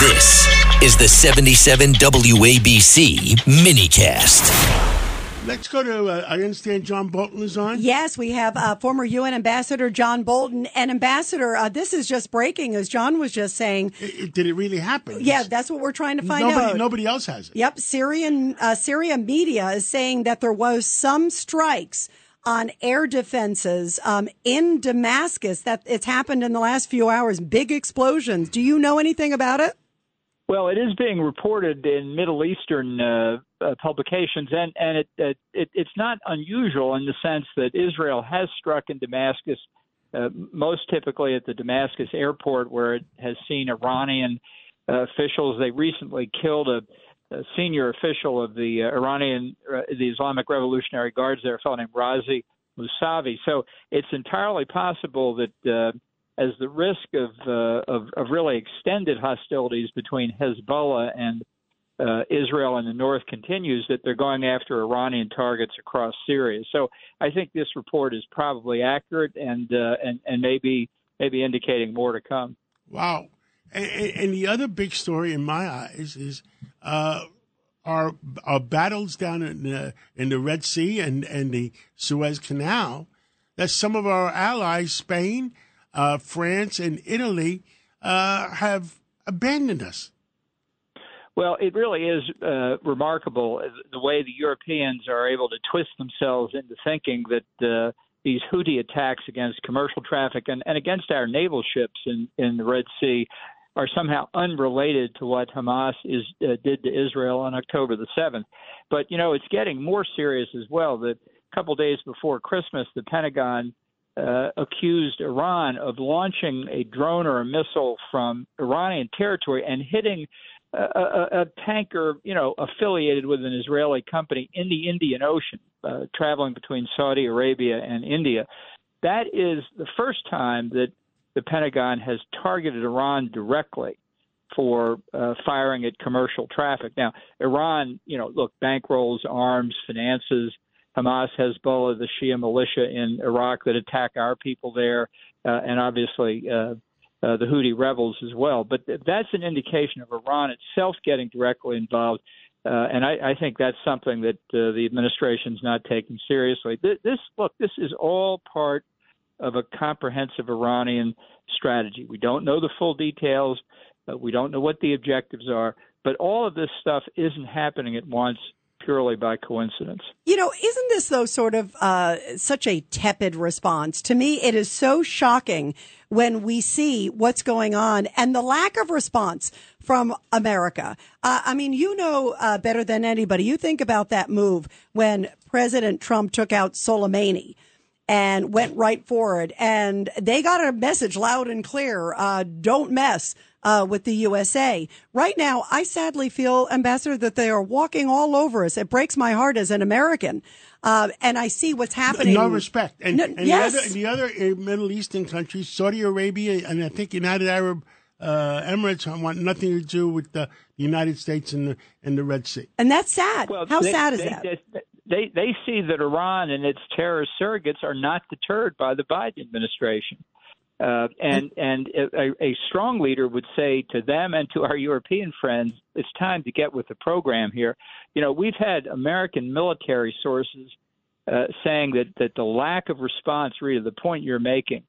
This is the 77 WABC minicast. Let's go to. Uh, I understand John Bolton is on. Yes, we have uh, former UN Ambassador John Bolton. And Ambassador, uh, this is just breaking, as John was just saying. It, it, did it really happen? Yeah, that's what we're trying to find nobody, out. Nobody else has it. Yep, Syrian uh, Syria media is saying that there was some strikes on air defenses um, in Damascus. That it's happened in the last few hours. Big explosions. Do you know anything about it? Well, it is being reported in Middle Eastern uh, uh, publications, and and it, it, it it's not unusual in the sense that Israel has struck in Damascus, uh, most typically at the Damascus airport, where it has seen Iranian uh, officials. They recently killed a, a senior official of the uh, Iranian, uh, the Islamic Revolutionary Guards there, a fellow named Razi Musavi. So it's entirely possible that. As the risk of, uh, of, of really extended hostilities between Hezbollah and uh, Israel in the north continues, that they're going after Iranian targets across Syria. So I think this report is probably accurate and uh, and and maybe maybe indicating more to come. Wow. And, and the other big story in my eyes is uh, our our battles down in the in the Red Sea and and the Suez Canal. That some of our allies, Spain uh, France and Italy uh, have abandoned us. Well, it really is uh, remarkable the way the Europeans are able to twist themselves into thinking that uh, these Houthi attacks against commercial traffic and, and against our naval ships in, in the Red Sea are somehow unrelated to what Hamas is, uh, did to Israel on October the 7th. But, you know, it's getting more serious as well. That a couple days before Christmas, the Pentagon uh, accused Iran of launching a drone or a missile from Iranian territory and hitting a, a, a tanker, you know, affiliated with an Israeli company in the Indian Ocean, uh, traveling between Saudi Arabia and India. That is the first time that the Pentagon has targeted Iran directly for uh, firing at commercial traffic. Now, Iran, you know, look, bankrolls arms, finances Hamas, Hezbollah, the Shia militia in Iraq that attack our people there, uh, and obviously uh, uh, the Houthi rebels as well. But that's an indication of Iran itself getting directly involved. Uh, and I, I think that's something that uh, the administration's not taking seriously. This, this, look, this is all part of a comprehensive Iranian strategy. We don't know the full details. Uh, we don't know what the objectives are. But all of this stuff isn't happening at once purely by coincidence. You know, isn't this though sort of uh, such a tepid response? To me, it is so shocking when we see what's going on and the lack of response from America. Uh, I mean, you know uh, better than anybody. You think about that move when President Trump took out Soleimani and went right forward. And they got a message loud and clear uh, don't mess uh, with the USA. Right now, I sadly feel, Ambassador, that they are walking all over us. It breaks my heart as an American. Uh, and I see what's happening. No respect. And, no, and yes. the other, the other uh, Middle Eastern countries, Saudi Arabia, and I think United Arab uh, Emirates want nothing to do with the United States and the, and the Red Sea. And that's sad. Well, How they, sad is they, that? They, they they see that Iran and its terrorist surrogates are not deterred by the Biden administration. Uh, and and a, a, strong leader would say to them and to our European friends, it's time to get with the program here. You know, we've had American military sources uh, saying that that the lack of response, really, the point you're making,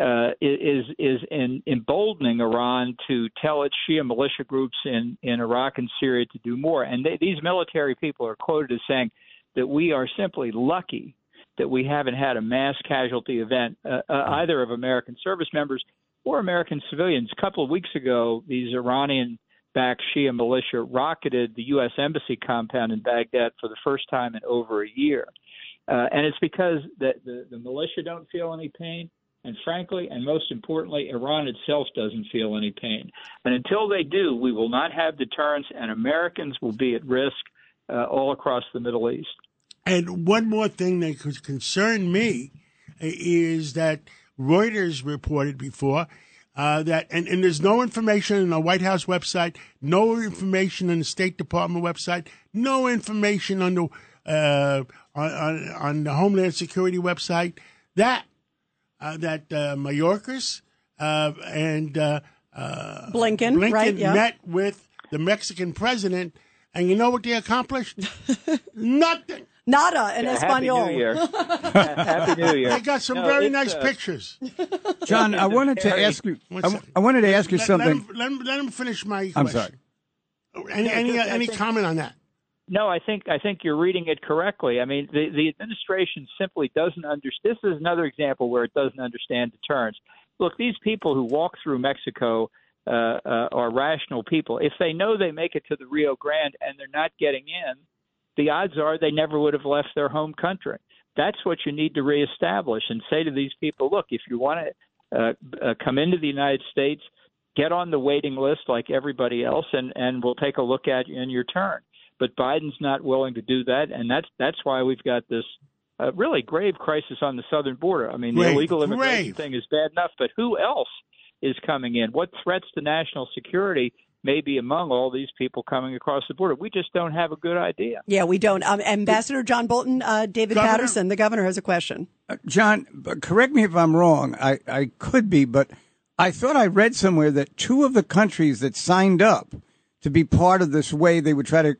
uh, is is in emboldening Iran to tell its Shia militia groups in in Iraq and Syria to do more. And they, these military people are quoted as saying that we are simply lucky that we haven't had a mass casualty event, uh, uh, either of American service members or American civilians. A couple of weeks ago, these Iranian backed Shia militia rocketed the U.S. Embassy compound in Baghdad for the first time in over a year. Uh, and it's because the, the, the militia don't feel any pain. And frankly, and most importantly, Iran itself doesn't feel any pain. And until they do, we will not have deterrence, and Americans will be at risk uh, all across the Middle East. And one more thing that could concern me is that Reuters reported before uh, that, and, and there's no information on the White House website, no information on the State Department website, no information on the uh, on, on, the Homeland Security website that uh, that uh, Mayorkas uh, and uh, uh, Blinken, Blinken right, yeah. met with the Mexican president, and you know what they accomplished? Nothing. Nada in Happy Espanol. New Year. Happy New Year. They got some No, very nice uh, pictures. John, I wanted to Harry, ask you. I. I wanted to ask you Let- something. Let him, let him, let him finish my I'm question. sorry. Any any I any comment on that? No, I think I think you're reading it correctly. I mean, the the administration simply doesn't understand. This is another example where it doesn't understand deterrence. Look, these people who walk through Mexico uh, uh, are rational people. If they know they make it to the Rio Grande and they're not getting in, the odds are they never would have left their home country. That's what you need to reestablish and say to these people, look, if you want to uh, uh, come into the United States, get on the waiting list like everybody else, and and we'll take a look at you in your turn. But Biden's not willing to do that, and that's that's why we've got this uh, really grave crisis on the southern border. I mean, Grave, the illegal immigration grave. thing is bad enough, but who else is coming in? What threats to national security may be among all these people coming across the border? We just don't have a good idea. Yeah, we don't. Um, Ambassador John Bolton, uh, David Governor? Paterson, the governor, has a question. Uh, John, correct me if I'm wrong. I, I could be, but I thought I read somewhere that two of the countries that signed up to be part of this way they would try to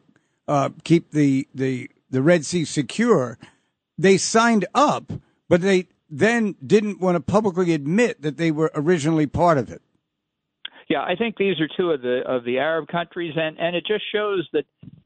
uh, keep the, the the Red Sea secure, they signed up, but they then didn't want to publicly admit that they were originally part of it. Yeah, I think these are two of the of the Arab countries, and and it just shows that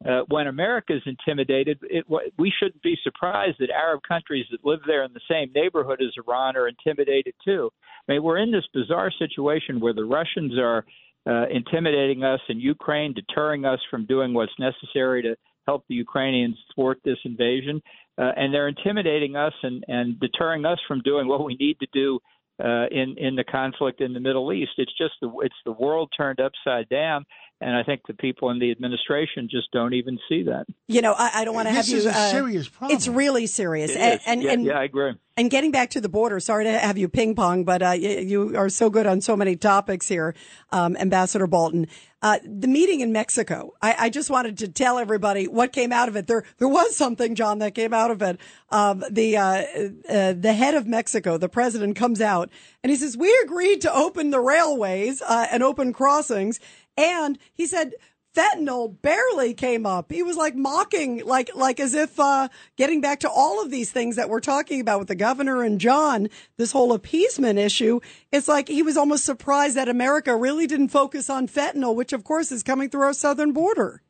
uh, when America is intimidated, it, we shouldn't be surprised that Arab countries that live there in the same neighborhood as Iran are intimidated too. I mean, we're in this bizarre situation where the Russians are uh, intimidating us in Ukraine, deterring us from doing what's necessary to help the Ukrainians thwart this invasion, uh, and they're intimidating us and and deterring us from doing what we need to do uh, in in the conflict in the Middle East. It's just the it's the world turned upside down, and I think the people in the administration just don't even see that. You know, I, I don't want to have This you. is a uh, serious problem. It's really serious. It and, is. and, yeah, and, yeah, I agree. And getting back to the border, sorry to have you ping pong, but uh, you, are so good on so many topics here, um, Ambassador Bolton. Uh, the meeting in Mexico, I, I just wanted to tell everybody what came out of it. There, there was something, John, that came out of it. Um, the uh, uh, the head of Mexico, the president, comes out and he says, "We agreed to open the railways uh, and open crossings," and he said fentanyl barely came up. He was like mocking, like like as if uh, getting back to all of these things that we're talking about with the governor and John, this whole appeasement issue. It's like he was almost surprised that America really didn't focus on fentanyl, which of course is coming through our southern border.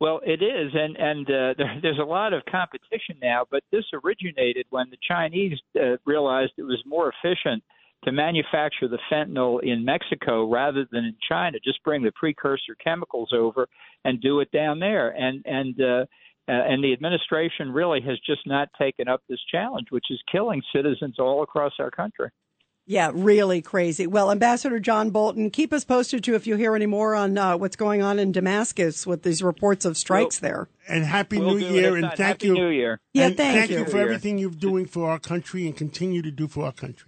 Well, it is, and and uh, there, there's a lot of competition now. But this originated when the Chinese uh, realized it was more efficient to manufacture the fentanyl in Mexico rather than in China. Just bring the precursor chemicals over and do it down there. And and uh, uh, and the administration really has just not taken up this challenge, which is killing citizens all across our country. Yeah, really crazy. Well, Ambassador John Bolton, keep us posted too if you hear any more on uh, what's going on in Damascus with these reports of strikes there. and happy We'll New. Year, and thank Happy you. New Year. Yeah, thank thank you. you for everything you're doing for our country and continue to do for our country.